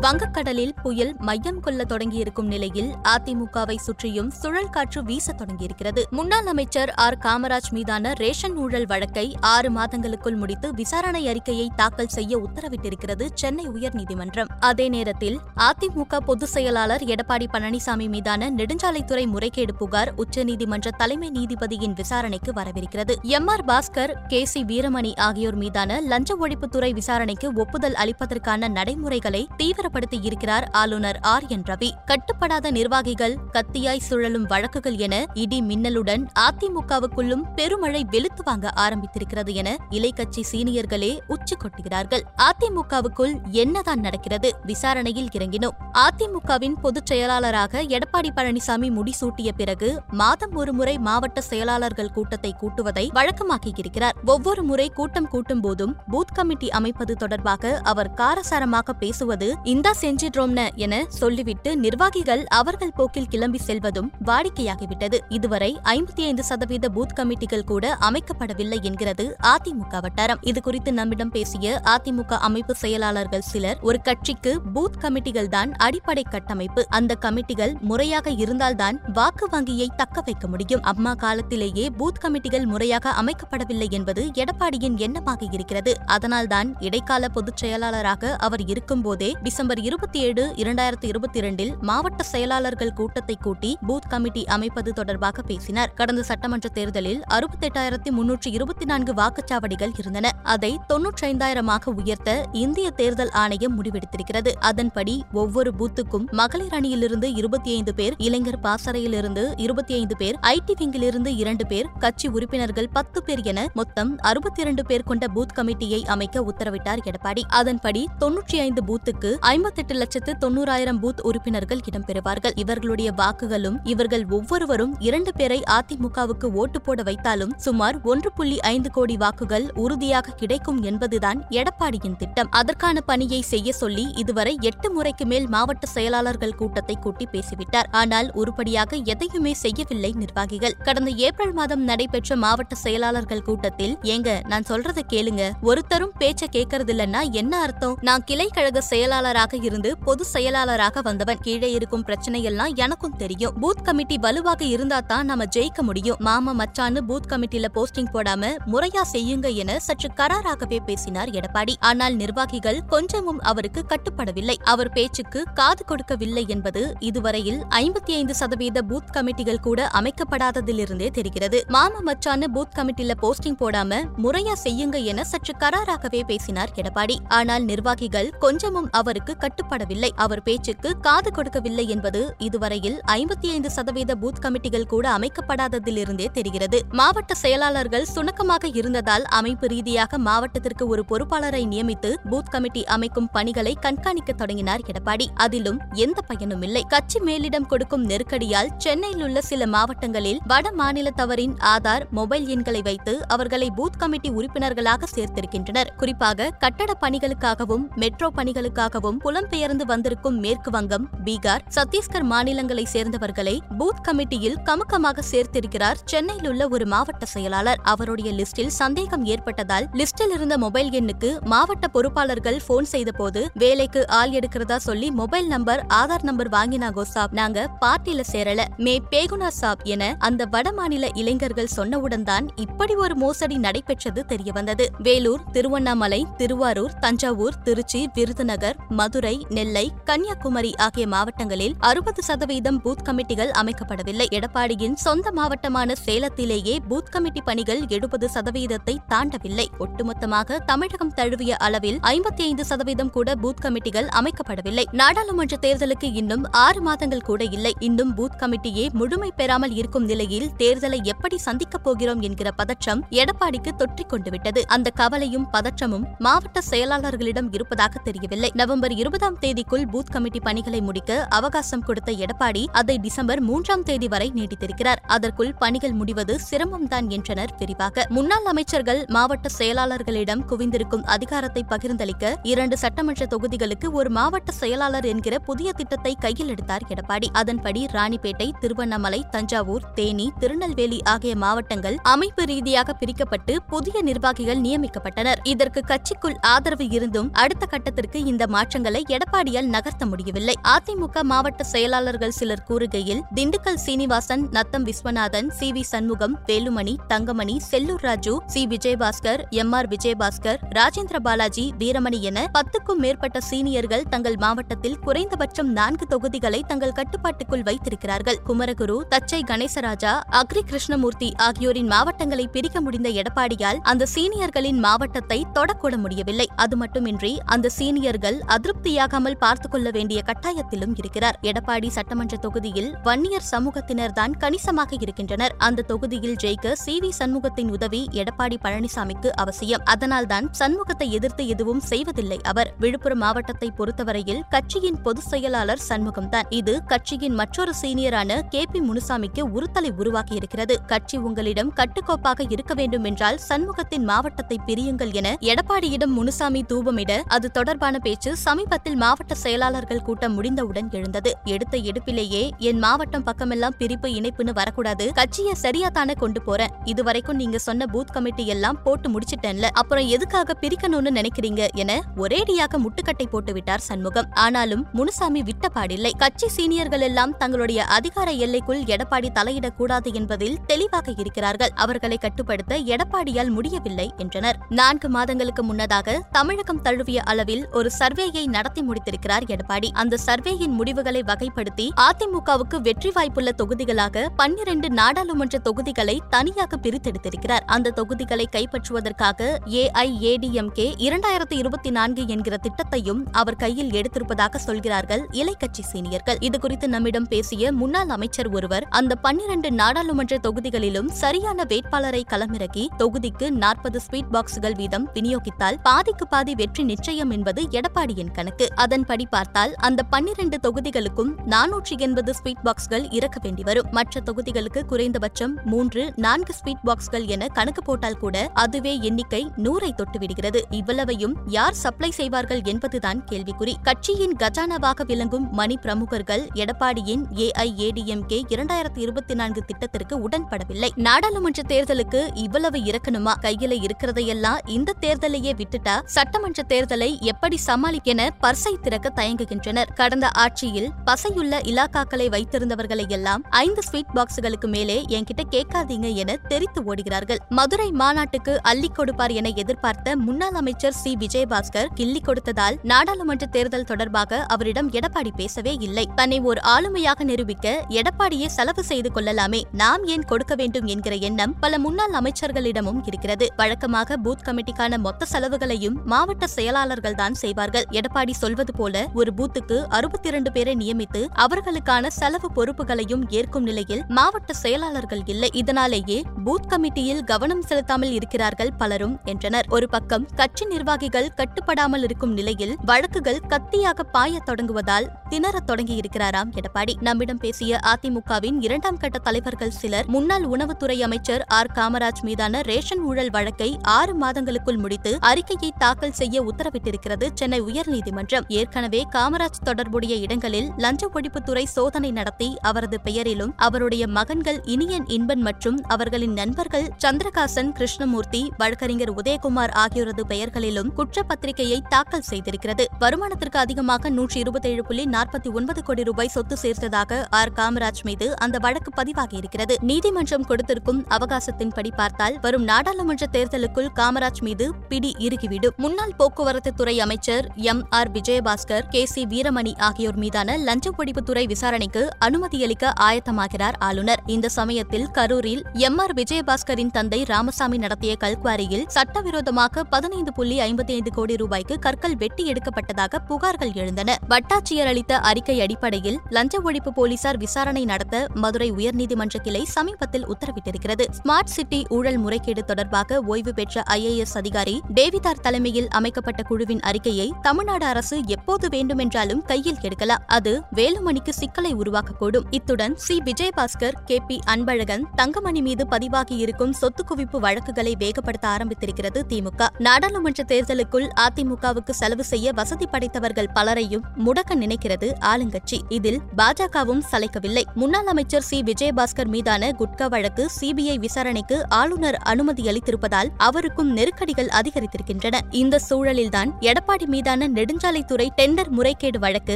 வங்கக்கடலில் புயல் மையம் கொள்ள தொடங்கியிருக்கும் நிலையில் அதிமுகவை சுற்றியும் சுழல் காற்று வீச தொடங்கியிருக்கிறது. முன்னாள் அமைச்சர் ஆர். காமராஜ் மீதான ரேஷன் ஊழல் வழக்கை ஆறு மாதங்களுக்குள் முடித்து விசாரணை அறிக்கையை தாக்கல் செய்ய உத்தரவிட்டிருக்கிறது சென்னை உயர்நீதிமன்றம். அதே நேரத்தில் அதிமுக பொதுச் செயலாளர் எடப்பாடி பழனிசாமி மீதான நெடுஞ்சாலைத்துறை முறைகேடு புகார் உச்சநீதிமன்ற தலைமை நீதிபதியின் விசாரணைக்கு வரவிருக்கிறது. M. R. Bhaskar K. C. Veeramani ஆகியோர் மீதான லஞ்ச ஒழிப்புத்துறை விசாரணைக்கு ஒப்புதல் அளிப்பதற்கான நடைமுறைகளை தீவிர தீவிரப்படுத்தி இருக்கிறார் ஆளுநர் ஆர் என் ரவி. கட்டுப்படாத நிர்வாகிகள் கத்தியாய் சுழலும் வழக்குகள் என இடி மின்னலுடன் அதிமுகவுக்குள்ளும் பெருமழை வெளுத்து வாங்க ஆரம்பித்திருக்கிறது என இலை கட்சி சீனியர்களே உச்சி கொட்டுகிறார்கள் அதிமுகவுக்குள் என்னதான் நடக்கிறது? விசாரணையில் இறங்கினோம். அதிமுகவின் பொதுச் செயலாளராக எடப்பாடி பழனிசாமி முடிசூட்டிய பிறகு மாதம் ஒரு முறை மாவட்ட செயலாளர்கள் கூட்டத்தை கூட்டுவதை வழக்கமாக்கியிருக்கிறார் ஒவ்வொரு முறை கூட்டம் கூட்டும் போதும் பூத் கமிட்டி அமைப்பது தொடர்பாக அவர் காரசாரமாக பேசுவது இந்தா செஞ்சிட்ரோம்னு என சொல்லிவிட்டு நிர்வாகிகள் அவர்கள் போக்கில் கிளம்பி செல்வதும் வாடிக்கையாகிவிட்டது. இதுவரை ஐம்பத்தி ஐந்து சதவீத பூத் கமிட்டிகள் கூட அமைக்கப்படவில்லை என்கிறது அதிமுக வட்டாரம். இதுகுறித்து நம்மிடம் பேசிய அதிமுக அமைப்பு செயலாளர்கள் சிலர் ஒரு கட்சிக்கு பூத் கமிட்டிகள் தான் அடிப்படை கட்டமைப்பு. அந்த கமிட்டிகள் முறையாக இருந்தால்தான் வாக்கு வங்கியை தக்க வைக்க முடியும். அம்மா காலத்திலேயே பூத் கமிட்டிகள் முறையாக அமைக்கப்படவில்லை என்பது எடப்பாடியின் எண்ணமாக இருக்கிறது. அதனால்தான் இடைக்கால பொதுச் செயலாளராக அவர் இருக்கும்போதே டிசம்பர் இருபத்தி ஏழு இரண்டாயிரத்தி இருபத்தி இரண்டில் மாவட்ட செயலாளர்கள் கூட்டத்தை கூட்டி பூத் கமிட்டி அமைப்பது தொடர்பாக பேசினார். கடந்த சட்டமன்ற தேர்தலில் அறுபத்தெட்டாயிரத்தி முன்னூற்றி இருபத்தி நான்கு வாக்குச்சாவடிகள் இருந்தன. அதை தொன்னூற்றி ஐந்தாயிரமாக உயர்த்த இந்திய தேர்தல் ஆணையம் முடிவெடுத்திருக்கிறது. அதன்படி ஒவ்வொரு பூத்துக்கும் மகளிர் அணியிலிருந்து இருபத்தி ஐந்து பேர் இளைஞர் பாசறையிலிருந்து இருபத்தி ஐந்து பேர் ஐடி விங்கிலிருந்து இரண்டு பேர் கட்சி உறுப்பினர்கள் பத்து பேர் என மொத்தம் அறுபத்தி இரண்டு பேர் கொண்ட பூத் கமிட்டியை அமைக்க உத்தரவிட்டார் எடப்பாடி. அதன்படி தொன்னூற்றி ஐந்து பூத்துக்கு ஐம்பத்தெட்டு லட்சத்து தொன்னூறாயிரம் பூத் உறுப்பினர்கள் இடம்பெறுவார்கள். இவர்களுடைய வாக்குகளும் இவர்கள் ஒவ்வொருவரும் இரண்டு பேரை அதிமுகவுக்கு ஓட்டு போட வைத்தாலும் சுமார் ஒன்று புள்ளி ஐந்து கோடி வாக்குகள் உறுதியாக கிடைக்கும் என்பதுதான் எடப்பாடியின் திட்டம். அதற்கான பணியை செய்ய சொல்லி இதுவரை எட்டு முறைக்கு மேல் மாவட்ட செயலாளர்கள் கூட்டத்தை கூட்டி பேசிவிட்டார். ஆனால் உருப்படியாக எதையுமே செய்யவில்லை நிர்வாகிகள். கடந்த ஏப்ரல் மாதம் நடைபெற்ற மாவட்ட செயலாளர்கள் கூட்டத்தில் ஏங்க நான் சொல்றதை கேளுங்க. ஒருத்தரும் பேச்ச கேட்கறதில்லன்னா என்ன அர்த்தம்? நான் கிளை கழக செயலாளராக இருந்து பொது செயலாளராக வந்தவன். கீழே இருக்கும் பிரச்சனையெல்லாம் எனக்கும் தெரியும். பூத் கமிட்டி வலுவாக இருந்தா தான் நாம ஜெயிக்க முடியும். மாமா மச்சான்னு பூத் கமிட்டில போஸ்டிங் போடாம முறையா செய்யுங்க என சற்று கராராகவே பேசினார் எடப்பாடி. ஆனால் நிர்வாகிகள் கொஞ்சமும் அவருக்கு கட்டுப்படவில்லை. அவர் பேச்சுக்கு காது கொடுக்கவில்லை என்பது இதுவரையில் ஐம்பத்தி ஐந்து சதவீத பூத் கமிட்டிகள் கூட அமைக்கப்படாததிலிருந்தே தெரிகிறது. மாமா மச்சான்னு பூத் கமிட்டில போஸ்டிங் போடாம முறையா செய்யுங்க என சற்று கராராகவே பேசினார் எடப்பாடி. ஆனால் நிர்வாகிகள் கொஞ்சமும் அவருக்கு கட்டுப்படவில்லை. அவர் பேச்சுக்கு காது கொடுக்கவில்லை என்பது இதுவரையில் ஐம்பத்தி ஐந்து சதவீத பூத் கமிட்டிகள் கூட அமைக்கப்படாததிலிருந்தே தெரிகிறது. மாவட்ட செயலாளர்கள் சுணக்கமாக இருந்ததால் அமைப்பு ரீதியாக மாவட்டத்திற்கு ஒரு பொறுப்பாளரை நியமித்து பூத் கமிட்டி அமைக்கும் பணிகளை கண்காணிக்க தொடங்கினார் எடப்பாடி. அதிலும் எந்த பயனும் இல்லை. கட்சி மேலிடம் கொடுக்கும் நெருக்கடியால் சென்னையில் உள்ள சில மாவட்டங்களில் வட மாநிலத்தவரின் ஆதார் மொபைல் எண்களை வைத்து அவர்களை பூத் கமிட்டி உறுப்பினர்களாக சேர்த்திருக்கின்றனர். குறிப்பாக கட்டட பணிகளுக்காகவும் மெட்ரோ பணிகளுக்காகவும் புலம்பெயர்ந்து வந்திருக்கும் மேற்கு வங்கம் பீகார் சத்தீஸ்கர் மாநிலங்களை சேர்ந்தவர்களை பூத் கமிட்டியில் கமுக்கமாக சேர்த்திருக்கிறார் சென்னையில் உள்ள ஒரு மாவட்ட செயலாளர். அவருடைய லிஸ்டில் சந்தேகம் ஏற்பட்டதால் லிஸ்டில் இருந்த மொபைல் எண்ணுக்கு மாவட்ட பொறுப்பாளர்கள் போன் செய்தபோது வேலைக்கு ஆள் எடுக்கிறதா சொல்லி மொபைல் நம்பர் ஆதார் நம்பர் வாங்கினாகோ சாப் நாங்க பார்ட்டியில சேரல மே பேகுனா சாப் என அந்த வடமாநில இளைஞர்கள் சொன்னவுடன் தான் இப்படி ஒரு மோசடி நடைபெற்றது தெரியவந்தது. வேலூர் திருவண்ணாமலை திருவாரூர் தஞ்சாவூர் திருச்சி விருதுநகர் மதுரை நெல்லை கன்னியாகுமரி ஆகிய மாவட்டங்களில் அறுபது சதவீதம் பூத் கமிட்டிகள் அமைக்கப்படவில்லை. எடப்பாடியின் சொந்த மாவட்டமான சேலத்திலேயே பூத் கமிட்டி பணிகள் எழுபது சதவீதத்தை தாண்டவில்லை. ஒட்டுமொத்தமாக தமிழகம் தழுவிய அளவில் ஐம்பத்தி ஐந்து சதவீதம் கூட பூத் கமிட்டிகள் அமைக்கப்படவில்லை. நாடாளுமன்ற தேர்தலுக்கு இன்னும் ஆறு மாதங்கள் கூட இல்லை. இன்னும் பூத் கமிட்டியே முழுமை பெறாமல் இருக்கும் நிலையில் தேர்தலை எப்படி சந்திக்கப் போகிறோம் என்கிற பதற்றம் எடப்பாடிக்கு தொற்றிக் கொண்டுவிட்டது. அந்த கவலையும் பதற்றமும் மாவட்ட செயலாளர்களிடம் இருப்பதாக தெரியவில்லை. நவம்பர் இருபதாம் தேதிக்குள் பூத் கமிட்டி பணிகளை முடிக்க அவகாசம் கொடுத்த எடப்பாடி அதை டிசம்பர் மூன்றாம் தேதி வரை நீட்டித்திருக்கிறார். அதற்குள் பணிகள் முடிவது சிரமம்தான் என்றனர் விரிவாக. முன்னாள் அமைச்சர்கள் மாவட்ட செயலாளர்களிடம் குவிந்திருக்கும் அதிகாரத்தை பகிர்ந்தளிக்க இரண்டு சட்டமன்ற தொகுதிகளுக்கு ஒரு மாவட்ட செயலாளர் என்கிற புதிய திட்டத்தை கையில் எடுத்தார் எடப்பாடி. அதன்படி ராணிப்பேட்டை திருவண்ணாமலை தஞ்சாவூர் தேனி திருநெல்வேலி ஆகிய மாவட்டங்கள் அமைப்பு ரீதியாக பிரிக்கப்பட்டு புதிய நிர்வாகிகள் நியமிக்கப்பட்டனர். இதற்கு கட்சிக்குள் ஆதரவு இருந்தும் அடுத்த கட்டத்திற்கு இந்த மாற்றங்கள் எடப்பாடியால் நகர்த்த முடியவில்லை. அதிமுக மாவட்ட செயலாளர்கள் சிலர் கூறுகையில் Dindigul Sreenivasan Natham Viswanathan C V Shanmugam Velumani Thangamani Sellur Raju C Vijayabaskar M R Vijayabaskar Rajendra Balaji Veeramani என பத்துக்கும் மேற்பட்ட சீனியர்கள் தங்கள் மாவட்டத்தில் குறைந்தபட்சம் நான்கு தொகுதிகளை தங்கள் கட்டுப்பாட்டுக்குள் வைத்திருக்கிறார்கள். குமரகுரு தச்சை கணேசராஜா அக்ரி கிருஷ்ணமூர்த்தி ஆகியோரின் மாவட்டங்களை பிரிக்க முடிந்த எடப்பாடியால் அந்த சீனியர்களின் மாவட்டத்தை தொடக்கூட முடியவில்லை. அது மட்டுமின்றி அந்த சீனியர்கள் அதிருப்தி அதிருப்தியாகாமல் பார்த்துக் கொள்ள வேண்டிய கட்டாயத்திலும் இருக்கிறார். எடப்பாடி சட்டமன்ற தொகுதியில் வன்னியர் சமூகத்தினர்தான் கணிசமாக இருக்கின்றனர். அந்த தொகுதியில் ஜெயிக்க சி. வி. சண்முகத்தின் உதவி எடப்பாடி பழனிசாமிக்கு அவசியம். அதனால்தான் சண்முகத்தை எதிர்த்து எதுவும் செய்வதில்லை அவர். விழுப்புரம் மாவட்டத்தை பொறுத்தவரையில் கட்சியின் பொதுச் செயலாளர் சண்முகம்தான். இது கட்சியின் மற்றொரு சீனியரான கே. பி. முனுசாமிக்கு உறுத்தலை உருவாக்கியிருக்கிறது. கட்சி உங்களிடம் கட்டுக்கோப்பாக இருக்க வேண்டும் என்றால் சண்முகத்தின் மாவட்டத்தை பிரியுங்கள் என எடப்பாடியிடம் முனுசாமி தூபமிட அது தொடர்பான பேச்சு சமீபத்தில் மாவட்ட செயலாளர்கள் கூட்டம் முடிந்தவுடன் எழுந்தது. எடுத்த எடுப்பிலேயே என் மாவட்டம் பக்கமெல்லாம் பிரிப்பு இணைப்புன்னு வரக்கூடாது. கட்சியை சரியா தானே கொண்டு போறேன். இதுவரைக்கும் நீங்க சொன்ன பூத் கமிட்டி எல்லாம் போட்டு முடிச்சிட்டேன்ல. அப்புறம் எதுக்காக பிரிக்கணும்னு நினைக்கிறீங்க? என ஒரேடியாக முட்டுக்கட்டை போட்டு விட்டார் சண்முகம். ஆனாலும் முனுசாமி விட்ட பாடில்லை. கட்சி சீனியர்கள் எல்லாம் தங்களுடைய அதிகார எல்லைக்குள் எடப்பாடி தலையிடக்கூடாது என்பதில் தெளிவாக இருக்கிறார்கள். அவர்களை கட்டுப்படுத்த எடப்பாடியால் முடியவில்லை என்றனர். நான்கு மாதங்களுக்கு முன்னதாக தமிழகம் தழுவிய அளவில் ஒரு சர்வேயை நடத்தி முடித்திருக்கிறார் எடப்பாடி. அந்த சர்வேயின் முடிவுகளை வகைப்படுத்தி அதிமுகவுக்கு வெற்றி வாய்ப்புள்ள தொகுதிகளாக பன்னிரண்டு நாடாளுமன்ற தொகுதிகளை தனியாக பிரித்தெடுத்திருக்கிறார். அந்த தொகுதிகளை கைப்பற்றுவதற்காக ஏஐஏடிஎம்கே இரண்டாயிரத்தி இருபத்தி நான்கு என்கிற திட்டத்தையும் அவர் கையில் எடுத்திருப்பதாக சொல்கிறார்கள் இலைக்கட்சி சீனியர்கள். இதுகுறித்து நம்மிடம் பேசிய முன்னாள் அமைச்சர் ஒருவர் அந்த பன்னிரண்டு நாடாளுமன்ற தொகுதிகளிலும் சரியான வேட்பாளரை களமிறக்கி தொகுதிக்கு நாற்பது ஸ்வீட் பாக்ஸ்கள் வீதம் விநியோகித்தால் பாதிக்கு பாதி வெற்றி நிச்சயம் என்பது எடப்பாடியின் கணக்கு. அதன்படி பார்த்தால் அந்த பன்னிரண்டு தொகுதிகளுக்கும் நானூற்றி எண்பது ஸ்வீட் பாக்ஸ்கள் இறக்க வேண்டி வரும். மற்ற தொகுதிகளுக்கு குறைந்தபட்சம் மூன்று நான்கு ஸ்வீட் பாக்ஸ்கள் என கணக்கு போட்டால் கூட அதுவே எண்ணிக்கை நூறை தொட்டுவிடுகிறது. இவ்வளவையும் யார் சப்ளை செய்வார்கள் என்பதுதான் கேள்விக்குறி. கட்சியின் கஜானாவாக விளங்கும் மணி பிரமுகர்கள் எடப்பாடியின் ஏஐஏடிஎம்கே இரண்டாயிரத்தி இருபத்தி நான்கு திட்டத்திற்கு உடன்படவில்லை. நாடாளுமன்ற தேர்தலுக்கு இவ்வளவு இறக்கணுமா? கையில இருக்கிறதையெல்லாம் இந்த தேர்தலையே விட்டுட்டா சட்டமன்ற தேர்தலை எப்படி சமாளிக்கென பர்சை திறக்க தயங்குகின்றனர். கடந்த ஆட்சியில் பசையுள்ள இலாக்காக்களை வைத்திருந்தவர்களை எல்லாம் ஐந்து ஸ்வீட் பாக்ஸ்களுக்கு மேலே என்கிட்ட கேட்காதீங்க என தெரித்து ஓடுகிறார்கள். மதுரை மாநாட்டுக்கு அள்ளி கொடுப்பார் என எதிர்பார்த்த முன்னாள் அமைச்சர் சி. விஜயபாஸ்கர் கிள்ளி கொடுத்ததால் நாடாளுமன்ற தேர்தல் தொடர்பாக அவரிடம் எடப்பாடி பேசவே இல்லை. தன்னை ஒரு ஆளுமையாக நிரூபிக்க எடப்பாடியே செலவு செய்து கொள்ளலாமே. நாம் ஏன் கொடுக்க வேண்டும் என்கிற எண்ணம் பல முன்னாள் அமைச்சர்களிடமும் இருக்கிறது. வழக்கமாக பூத் கமிட்டிக்கான மொத்த செலவுகளையும் மாவட்ட செயலாளர்கள் தான் செய்வார்கள். எடப்பாடி சொல்வது போல ஒரு பூத்துக்கு அறுபத்தி இரண்டு பேரை நியமித்து அவர்களுக்கான செலவு பொறுப்புகளையும் ஏற்கும் நிலையில் மாவட்ட செயலாளர்கள் இல்லை. இதனாலேயே பூத் கமிட்டியில் கவனம் செலுத்தாமல் இருக்கிறார்கள் பலரும் என்றனர். ஒரு பக்கம் கட்சி நிர்வாகிகள் கட்டுப்படாமல் இருக்கும் நிலையில் வழக்குகள் கத்தியாக பாய தொடங்குவதால் திணறத் தொடங்கியிருக்கிறாராம் எடப்பாடி. நம்மிடம் பேசிய அதிமுகவின் இரண்டாம் கட்ட தலைவர்கள் சிலர் முன்னாள் உணவுத்துறை அமைச்சர் ஆர். காமராஜ் மீதான ரேஷன் ஊழல் வழக்கை ஆறு மாதங்களுக்குள் முடித்து அறிக்கையை தாக்கல் செய்ய உத்தரவிட்டிருக்கிறது சென்னை உயர்நீதிமன்றம். ஏற்கனவே காமராஜ் தொடர்புடைய இடங்களில் லஞ்ச ஒழிப்புத்துறை சோதனை நடத்தி அவரது பெயரிலும் அவருடைய மகன்கள் இனியன் இன்பன் மற்றும் அவர்களின் நண்பர்கள் சந்திரகாசன் கிருஷ்ணமூர்த்தி வழக்கறிஞர் உதயகுமார் ஆகியோரது பெயர்களிலும் குற்றப்பத்திரிகையை தாக்கல் செய்திருக்கிறது. வருமானத்திற்கு அதிகமாக நூற்றி இருபத்தேழு புள்ளி நாற்பத்தி ஒன்பது கோடி ரூபாய் சொத்து சேர்த்ததாக ஆர். காமராஜ் மீது அந்த வழக்கு பதிவாகியிருக்கிறது நீதிமன்றம் கொடுத்திருக்கும் அவகாசத்தின்படி பார்த்தால் வரும் நாடாளுமன்ற தேர்தலுக்குள் காமராஜ் மீது பிடி இறுகிவிடும். முன்னாள் போக்குவரத்து துறை அமைச்சர் M. R R. Vijayabaskar K. C. Veeramani ஆகியோர் மீதான லஞ்ச ஒழிப்புத்துறை விசாரணைக்கு அனுமதியளிக்க ஆயத்தமாகிறார் ஆளுநர். இந்த சமயத்தில் கரூரில் எம். ஆர். விஜயபாஸ்கரின் தந்தை ராமசாமி நடத்திய கல்குவாரியில் சட்டவிரோதமாக பதினைந்து புள்ளி ஐம்பத்தி ஐந்து கோடி ரூபாய்க்கு கற்கள் வெட்டி எடுக்கப்பட்டதாக புகார்கள் எழுந்தன. வட்டாட்சியர் அளித்த அறிக்கை அடிப்படையில் லஞ்ச ஒழிப்பு போலீசார் விசாரணை நடத்த மதுரை உயர்நீதிமன்ற கிளை சமீபத்தில் உத்தரவிட்டிருக்கிறது. ஸ்மார்ட் சிட்டி ஊழல் முறைகேடு தொடர்பாக ஓய்வு பெற்ற ஐஏஎஸ் அதிகாரி டேவிதார் தலைமையில் அமைக்கப்பட்ட குழுவின் அறிக்கையை தமிழ்நாடு அரசு எப்போது வேண்டுமென்றாலும் கையில் எடுக்கலாம். அது வேலுமணிக்கு சிக்கலை உருவாக்கக்கூடும். இத்துடன் C. Vijayabaskar K. P. Anbazhagan Thangamani மீது பதிவாகியிருக்கும் சொத்து குவிப்பு வழக்குகளை வேகப்படுத்த ஆரம்பித்திருக்கிறது திமுக நாடாளுமன்ற தேர்தலுக்குள் அதிமுகவுக்கு செலவு செய்ய வசதி படைத்தவர்கள் பலரையும் முடக்க நினைக்கிறது ஆளுங்கட்சி. இதில் பாஜகவும் சளைக்கவில்லை. முன்னாள் அமைச்சர் சி. விஜயபாஸ்கர் மீதான குட்கா வழக்கு சிபிஐ விசாரணைக்கு ஆளுநர் அனுமதி அளித்திருப்பதால் அவருக்கும் நெருக்கடிகள் அதிகரித்திருக்கின்றன. இந்த சூழலில்தான் எடப்பாடி மீதான நெடுஞ்சாலைத்துறை டெண்டர் முறைகேடு வழக்கு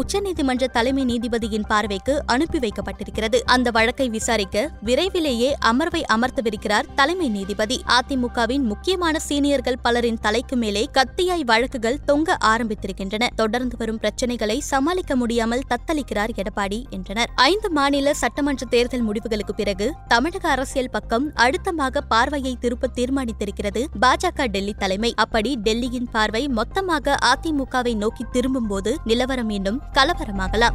உச்சநீதிமன்ற தலைமை நீதிபதியின் பார்வைக்கு அனுப்பி வைக்கப்பட்டிருக்கிறது. அந்த வழக்கை விசாரிக்க விரைவிலேயே அமர்வை அமர்த்தவிருக்கிறார் தலைமை நீதிபதி. அதிமுகவின் முக்கியமான சீனியர்கள் பலரின் தலைக்கு மேலே கத்தியாய் வழக்குகள் தொங்க ஆரம்பித்திருக்கின்றன. தொடர்ந்து வரும் பிரச்சினைகளை சமாளிக்க முடியாமல் தத்தளிக்கிறார் எடப்பாடி என்றனர். ஐந்து மாநில சட்டமன்ற தேர்தல் முடிவுகளுக்கு பிறகு தமிழக அரசியல் பக்கம் அழுத்தமாக பார்வையை திருப்ப தீர்மானித்திருக்கிறது பாஜக டெல்லி தலைமை. அப்படி டெல்லியின் பார்வை மொத்தமாக அதிமுகவை நோக்கி திரும்பும்போது நிலவரம் இன்னும் கலவரமாகலாம்.